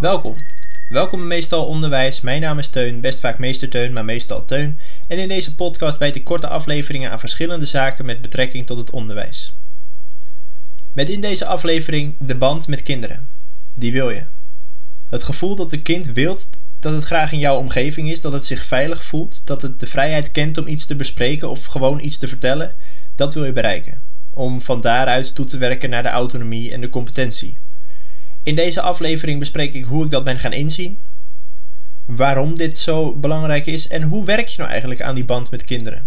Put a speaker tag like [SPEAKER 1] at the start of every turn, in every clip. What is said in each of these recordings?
[SPEAKER 1] Welkom. Welkom Meestal Onderwijs. Mijn naam is Teun, best vaak meester Teun, maar meestal Teun. En in deze podcast wijd ik korte afleveringen aan verschillende zaken met betrekking tot het onderwijs. Met in deze aflevering de band met kinderen. Die wil je. Het gevoel dat een kind wilt dat het graag in jouw omgeving is, dat het zich veilig voelt, dat het de vrijheid kent om iets te bespreken of gewoon iets te vertellen, dat wil je bereiken. Om van daaruit toe te werken naar de autonomie en de competentie. In deze aflevering bespreek ik hoe ik dat ben gaan inzien, waarom dit zo belangrijk is en hoe werk je nou eigenlijk aan die band met kinderen.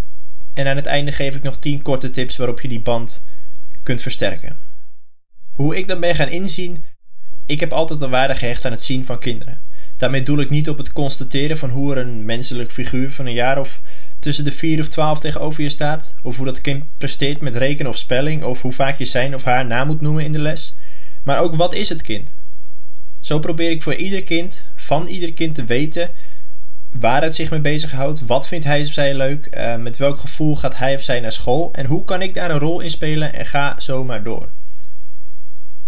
[SPEAKER 1] En aan het einde geef ik nog 10 korte tips waarop je die band kunt versterken. Hoe ik dat ben gaan inzien, ik heb altijd een waarde gehecht aan het zien van kinderen. Daarmee doel ik niet op het constateren van hoe er een menselijk figuur van een jaar of tussen de 4 of 12 tegenover je staat, of hoe dat kind presteert met rekenen of spelling, of hoe vaak je zijn of haar naam moet noemen in de les maar ook wat is het kind? Zo probeer ik voor ieder kind, van ieder kind te weten waar het zich mee bezighoudt, wat vindt hij of zij leuk, uh, met welk gevoel gaat hij of zij naar school en hoe kan ik daar een rol in spelen en ga zo maar door.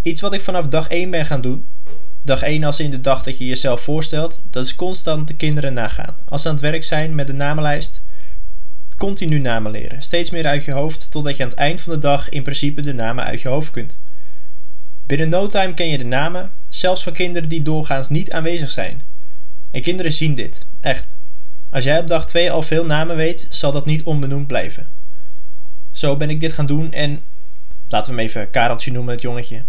[SPEAKER 1] Iets wat ik vanaf dag 1 ben gaan doen, dag 1 als in de dag dat je jezelf voorstelt, dat is constant de kinderen nagaan. Als ze aan het werk zijn met de namenlijst, continu namen leren, steeds meer uit je hoofd, totdat je aan het eind van de dag in principe de namen uit je hoofd kunt. Binnen no time ken je de namen, zelfs van kinderen die doorgaans niet aanwezig zijn. En kinderen zien dit, echt. Als jij op dag 2 al veel namen weet, zal dat niet onbenoemd blijven. Zo ben ik dit gaan doen en laten we hem even Kareltje noemen, het jongetje.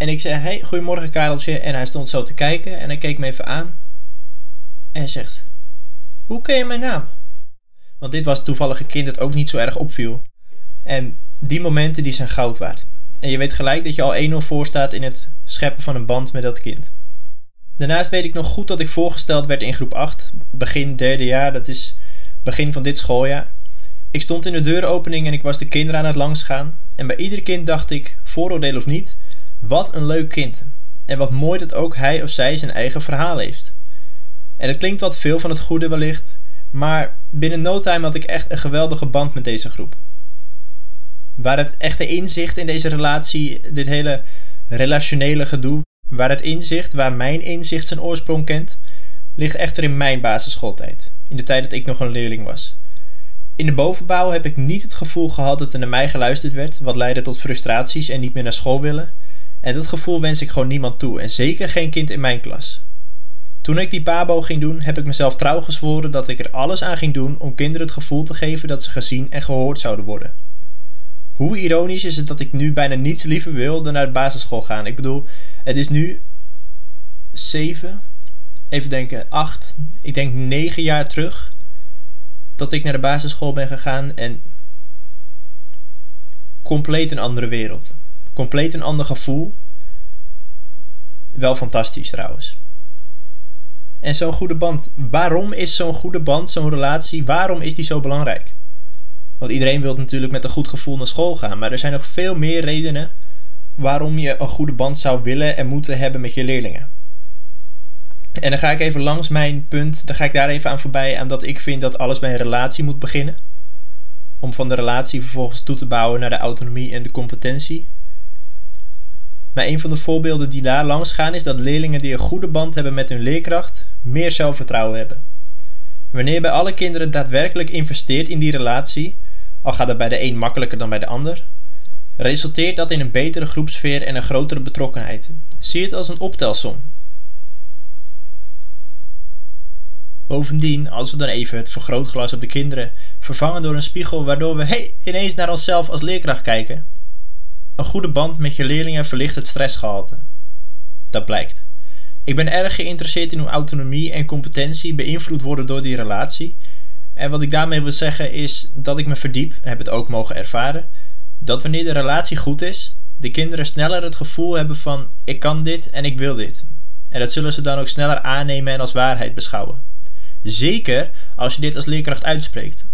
[SPEAKER 1] En ik zei: Hey, goedemorgen Kareltje. En hij stond zo te kijken en hij keek me even aan. En zegt: Hoe ken je mijn naam? Want dit was toevallig een kind dat ook niet zo erg opviel. En die momenten die zijn goud waard. En je weet gelijk dat je al 1-0 voor staat in het scheppen van een band met dat kind. Daarnaast weet ik nog goed dat ik voorgesteld werd in groep 8, begin derde jaar, dat is begin van dit schooljaar. Ik stond in de deuropening en ik was de kinderen aan het langsgaan. En bij ieder kind dacht ik, vooroordeel of niet, wat een leuk kind. En wat mooi dat ook hij of zij zijn eigen verhaal heeft. En het klinkt wat veel van het goede wellicht, maar binnen no time had ik echt een geweldige band met deze groep waar het echte inzicht in deze relatie, dit hele relationele gedoe, waar het inzicht, waar mijn inzicht zijn oorsprong kent, ligt echter in mijn basisschooltijd, in de tijd dat ik nog een leerling was. In de bovenbouw heb ik niet het gevoel gehad dat er naar mij geluisterd werd, wat leidde tot frustraties en niet meer naar school willen. En dat gevoel wens ik gewoon niemand toe, en zeker geen kind in mijn klas. Toen ik die pabo ging doen, heb ik mezelf trouw gezworen dat ik er alles aan ging doen om kinderen het gevoel te geven dat ze gezien en gehoord zouden worden. Hoe ironisch is het dat ik nu bijna niets liever wil dan naar de basisschool gaan? Ik bedoel, het is nu 7, even denken, 8, ik denk 9 jaar terug dat ik naar de basisschool ben gegaan en compleet een andere wereld. Compleet een ander gevoel. Wel fantastisch trouwens. En zo'n goede band. Waarom is zo'n goede band, zo'n relatie, waarom is die zo belangrijk? Want iedereen wil natuurlijk met een goed gevoel naar school gaan. Maar er zijn nog veel meer redenen waarom je een goede band zou willen en moeten hebben met je leerlingen. En dan ga ik even langs mijn punt, dan ga ik daar even aan voorbij aan dat ik vind dat alles bij een relatie moet beginnen. Om van de relatie vervolgens toe te bouwen naar de autonomie en de competentie. Maar een van de voorbeelden die daar langs gaan is dat leerlingen die een goede band hebben met hun leerkracht meer zelfvertrouwen hebben. Wanneer bij alle kinderen daadwerkelijk investeert in die relatie, al gaat het bij de een makkelijker dan bij de ander, resulteert dat in een betere groepsfeer en een grotere betrokkenheid. Zie het als een optelsom. Bovendien, als we dan even het vergrootglas op de kinderen vervangen door een spiegel waardoor we hey, ineens naar onszelf als leerkracht kijken, een goede band met je leerlingen verlicht het stressgehalte. Dat blijkt. Ik ben erg geïnteresseerd in hoe autonomie en competentie beïnvloed worden door die relatie en wat ik daarmee wil zeggen is dat ik me verdiep, heb het ook mogen ervaren, dat wanneer de relatie goed is, de kinderen sneller het gevoel hebben van ik kan dit en ik wil dit. En dat zullen ze dan ook sneller aannemen en als waarheid beschouwen. Zeker als je dit als leerkracht uitspreekt.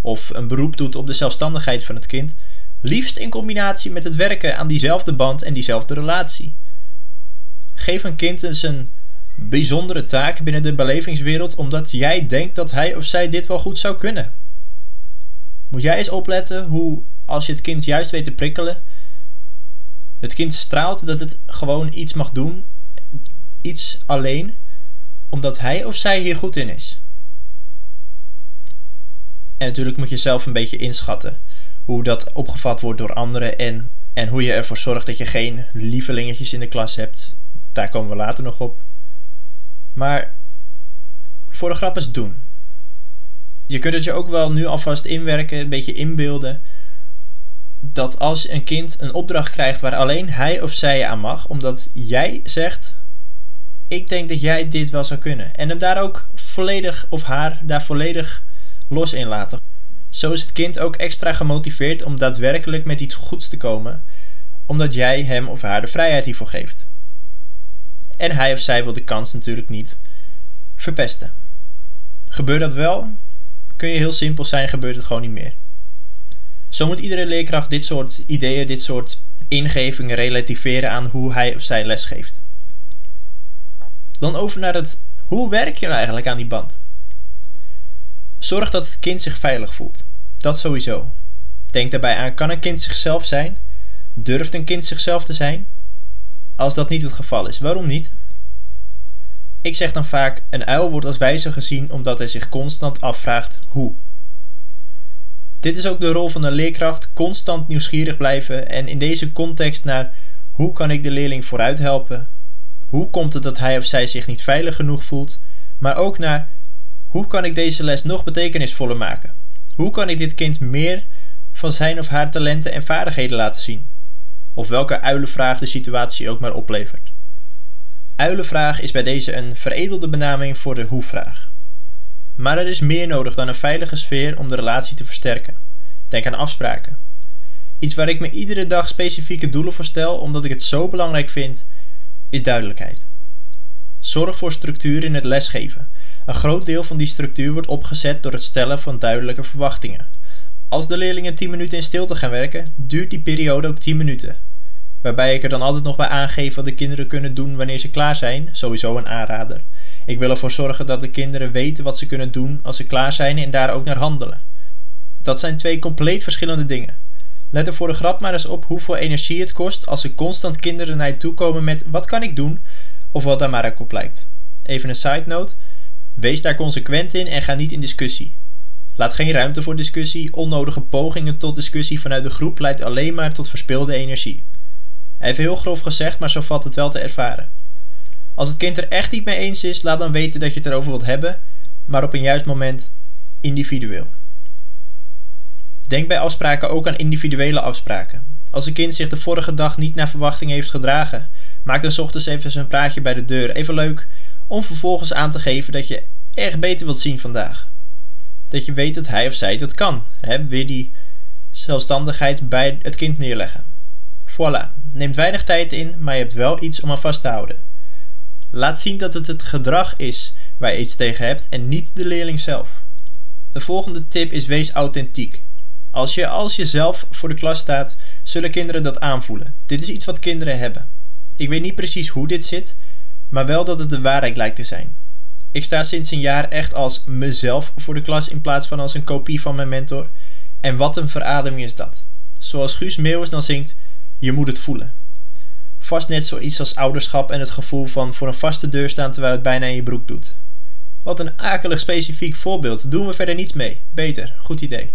[SPEAKER 1] Of een beroep doet op de zelfstandigheid van het kind, liefst in combinatie met het werken aan diezelfde band en diezelfde relatie. Geef een kind eens een bijzondere taak binnen de belevingswereld omdat jij denkt dat hij of zij dit wel goed zou kunnen. Moet jij eens opletten hoe, als je het kind juist weet te prikkelen, het kind straalt dat het gewoon iets mag doen, iets alleen omdat hij of zij hier goed in is. En natuurlijk moet je zelf een beetje inschatten hoe dat opgevat wordt door anderen en, en hoe je ervoor zorgt dat je geen lievelingetjes in de klas hebt. Daar komen we later nog op. Maar voor de grap doen. Je kunt het je ook wel nu alvast inwerken, een beetje inbeelden. Dat als een kind een opdracht krijgt waar alleen hij of zij aan mag, omdat jij zegt: Ik denk dat jij dit wel zou kunnen. En hem daar ook volledig, of haar daar volledig los in laten. Zo is het kind ook extra gemotiveerd om daadwerkelijk met iets goeds te komen, omdat jij hem of haar de vrijheid hiervoor geeft. En hij of zij wil de kans natuurlijk niet verpesten. Gebeurt dat wel, kun je heel simpel zijn, gebeurt het gewoon niet meer. Zo moet iedere leerkracht dit soort ideeën, dit soort ingevingen relativeren aan hoe hij of zij lesgeeft. Dan over naar het hoe werk je nou eigenlijk aan die band? Zorg dat het kind zich veilig voelt. Dat sowieso. Denk daarbij aan: kan een kind zichzelf zijn? Durft een kind zichzelf te zijn? Als dat niet het geval is, waarom niet? Ik zeg dan vaak: een uil wordt als wijzer gezien omdat hij zich constant afvraagt hoe. Dit is ook de rol van een leerkracht: constant nieuwsgierig blijven en in deze context naar hoe kan ik de leerling vooruit helpen? Hoe komt het dat hij of zij zich niet veilig genoeg voelt? Maar ook naar hoe kan ik deze les nog betekenisvoller maken? Hoe kan ik dit kind meer van zijn of haar talenten en vaardigheden laten zien? Of welke uilenvraag de situatie ook maar oplevert. Uilenvraag is bij deze een veredelde benaming voor de hoe-vraag. Maar er is meer nodig dan een veilige sfeer om de relatie te versterken. Denk aan afspraken. Iets waar ik me iedere dag specifieke doelen voor stel omdat ik het zo belangrijk vind, is duidelijkheid. Zorg voor structuur in het lesgeven. Een groot deel van die structuur wordt opgezet door het stellen van duidelijke verwachtingen. Als de leerlingen 10 minuten in stilte gaan werken, duurt die periode ook 10 minuten. Waarbij ik er dan altijd nog bij aangeef wat de kinderen kunnen doen wanneer ze klaar zijn, sowieso een aanrader. Ik wil ervoor zorgen dat de kinderen weten wat ze kunnen doen als ze klaar zijn en daar ook naar handelen. Dat zijn twee compleet verschillende dingen. Let er voor de grap maar eens op hoeveel energie het kost als er constant kinderen naar je toe komen met wat kan ik doen of wat daar maar ook op lijkt. Even een side note. Wees daar consequent in en ga niet in discussie. Laat geen ruimte voor discussie. Onnodige pogingen tot discussie vanuit de groep leidt alleen maar tot verspilde energie. Even heel grof gezegd, maar zo valt het wel te ervaren. Als het kind er echt niet mee eens is, laat dan weten dat je het erover wilt hebben, maar op een juist moment individueel. Denk bij afspraken ook aan individuele afspraken. Als een kind zich de vorige dag niet naar verwachting heeft gedragen, maak dan ochtends even een praatje bij de deur. Even leuk om vervolgens aan te geven dat je echt beter wilt zien vandaag. Dat je weet dat hij of zij dat kan. Hè? Weer die zelfstandigheid bij het kind neerleggen. Voilà, neemt weinig tijd in, maar je hebt wel iets om aan vast te houden. Laat zien dat het het gedrag is waar je iets tegen hebt en niet de leerling zelf. De volgende tip is wees authentiek. Als je als jezelf voor de klas staat, zullen kinderen dat aanvoelen. Dit is iets wat kinderen hebben. Ik weet niet precies hoe dit zit, maar wel dat het de waarheid lijkt te zijn. Ik sta sinds een jaar echt als mezelf voor de klas in plaats van als een kopie van mijn mentor. En wat een verademing is dat. Zoals Guus Meeuwis dan zingt, je moet het voelen. Vast net zoiets als ouderschap en het gevoel van voor een vaste deur staan terwijl het bijna in je broek doet. Wat een akelig specifiek voorbeeld, doen we verder niets mee. Beter, goed idee.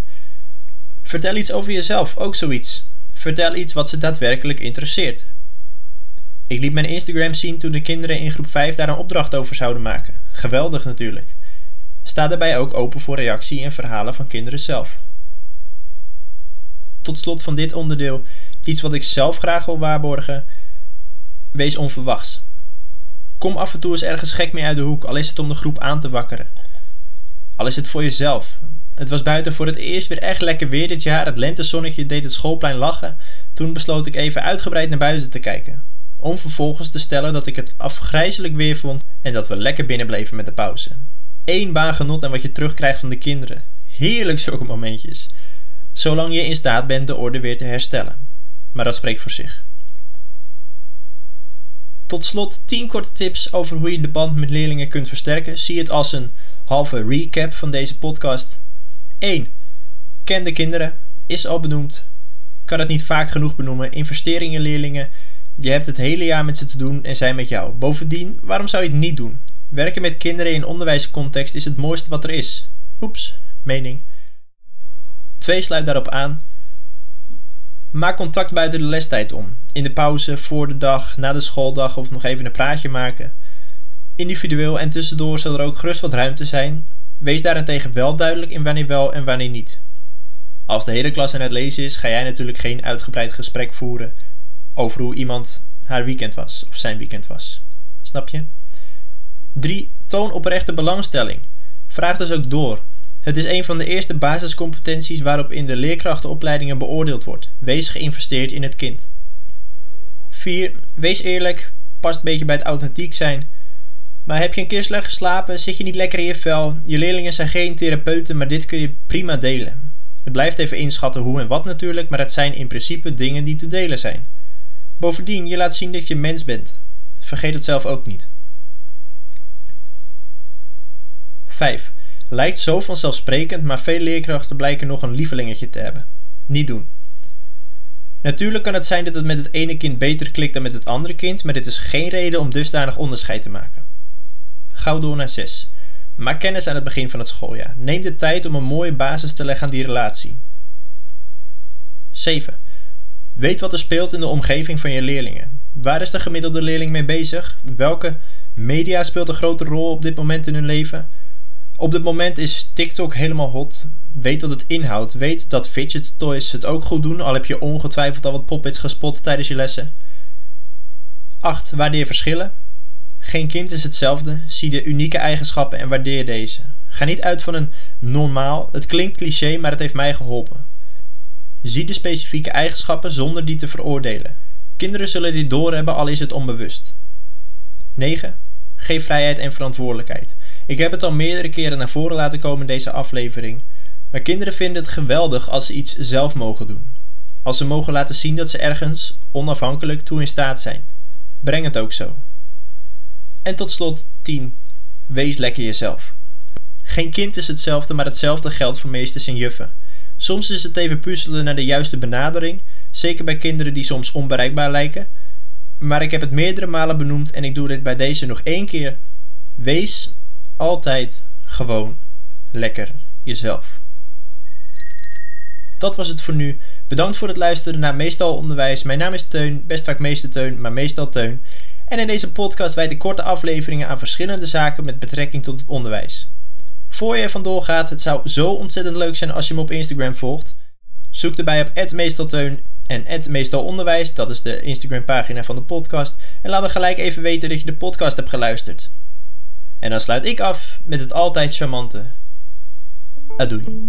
[SPEAKER 1] Vertel iets over jezelf, ook zoiets. Vertel iets wat ze daadwerkelijk interesseert. Ik liet mijn Instagram zien toen de kinderen in groep 5 daar een opdracht over zouden maken. Geweldig natuurlijk. Sta daarbij ook open voor reactie en verhalen van kinderen zelf. Tot slot van dit onderdeel iets wat ik zelf graag wil waarborgen. Wees onverwachts. Kom af en toe eens ergens gek mee uit de hoek, al is het om de groep aan te wakkeren. Al is het voor jezelf. Het was buiten voor het eerst weer echt lekker weer dit jaar. Het lentezonnetje deed het schoolplein lachen. Toen besloot ik even uitgebreid naar buiten te kijken om vervolgens te stellen dat ik het afgrijzelijk weer vond en dat we lekker binnen bleven met de pauze. Eén baan genot en wat je terugkrijgt van de kinderen. Heerlijk zulke momentjes. Zolang je in staat bent de orde weer te herstellen. Maar dat spreekt voor zich. Tot slot 10 korte tips over hoe je de band met leerlingen kunt versterken. Zie het als een halve recap van deze podcast. 1. Ken de kinderen. Is al benoemd. Kan het niet vaak genoeg benoemen. Investering in leerlingen Je hebt het hele jaar met ze te doen en zij met jou. Bovendien, waarom zou je het niet doen? Werken met kinderen in onderwijscontext is het mooiste wat er is. Oeps, mening. 2 sluit daarop aan. Maak contact buiten de lestijd om. In de pauze, voor de dag, na de schooldag of nog even een praatje maken. Individueel en tussendoor zal er ook gerust wat ruimte zijn. Wees daarentegen wel duidelijk in wanneer wel en wanneer niet. Als de hele klas aan het lezen is, ga jij natuurlijk geen uitgebreid gesprek voeren over hoe iemand haar weekend was of zijn weekend was. Snap je? 3. Toon oprechte belangstelling. Vraag dus ook door. Het is een van de eerste basiscompetenties waarop in de leerkrachtenopleidingen beoordeeld wordt. Wees geïnvesteerd in het kind. 4. Wees eerlijk, past een beetje bij het authentiek zijn. Maar heb je een keer slecht geslapen, zit je niet lekker in je vel, je leerlingen zijn geen therapeuten, maar dit kun je prima delen. Het blijft even inschatten hoe en wat natuurlijk, maar het zijn in principe dingen die te delen zijn. Bovendien, je laat zien dat je mens bent. Vergeet het zelf ook niet. 5. Lijkt zo vanzelfsprekend, maar veel leerkrachten blijken nog een lievelingetje te hebben. Niet doen. Natuurlijk kan het zijn dat het met het ene kind beter klikt dan met het andere kind, maar dit is geen reden om dusdanig onderscheid te maken. Gauw door naar 6. Maak kennis aan het begin van het schooljaar. Neem de tijd om een mooie basis te leggen aan die relatie. 7. Weet wat er speelt in de omgeving van je leerlingen. Waar is de gemiddelde leerling mee bezig? Welke media speelt een grote rol op dit moment in hun leven? Op dit moment is TikTok helemaal hot. Weet wat het inhoudt. Weet dat fidget toys het ook goed doen, al heb je ongetwijfeld al wat poppets gespot tijdens je lessen. 8. Waardeer verschillen. Geen kind is hetzelfde. Zie de unieke eigenschappen en waardeer deze. Ga niet uit van een normaal. Het klinkt cliché, maar het heeft mij geholpen. Zie de specifieke eigenschappen zonder die te veroordelen. Kinderen zullen dit doorhebben, al is het onbewust. 9. Geef vrijheid en verantwoordelijkheid. Ik heb het al meerdere keren naar voren laten komen in deze aflevering. Maar kinderen vinden het geweldig als ze iets zelf mogen doen. Als ze mogen laten zien dat ze ergens onafhankelijk toe in staat zijn. Breng het ook zo. En tot slot 10. Wees lekker jezelf. Geen kind is hetzelfde, maar hetzelfde geldt voor meesters en juffen. Soms is het even puzzelen naar de juiste benadering, zeker bij kinderen die soms onbereikbaar lijken. Maar ik heb het meerdere malen benoemd en ik doe dit bij deze nog één keer. Wees altijd gewoon lekker jezelf. Dat was het voor nu. Bedankt voor het luisteren naar Meestal Onderwijs. Mijn naam is Teun, best vaak meester Teun, maar meestal Teun. En in deze podcast wijd ik korte afleveringen aan verschillende zaken met betrekking tot het onderwijs. Voor je vandoor gaat, het zou zo ontzettend leuk zijn als je me op Instagram volgt. Zoek erbij op meestalteun en meestalonderwijs, dat is de Instagram pagina van de podcast. En laat me gelijk even weten dat je de podcast hebt geluisterd. En dan sluit ik af met het altijd charmante. Adoei.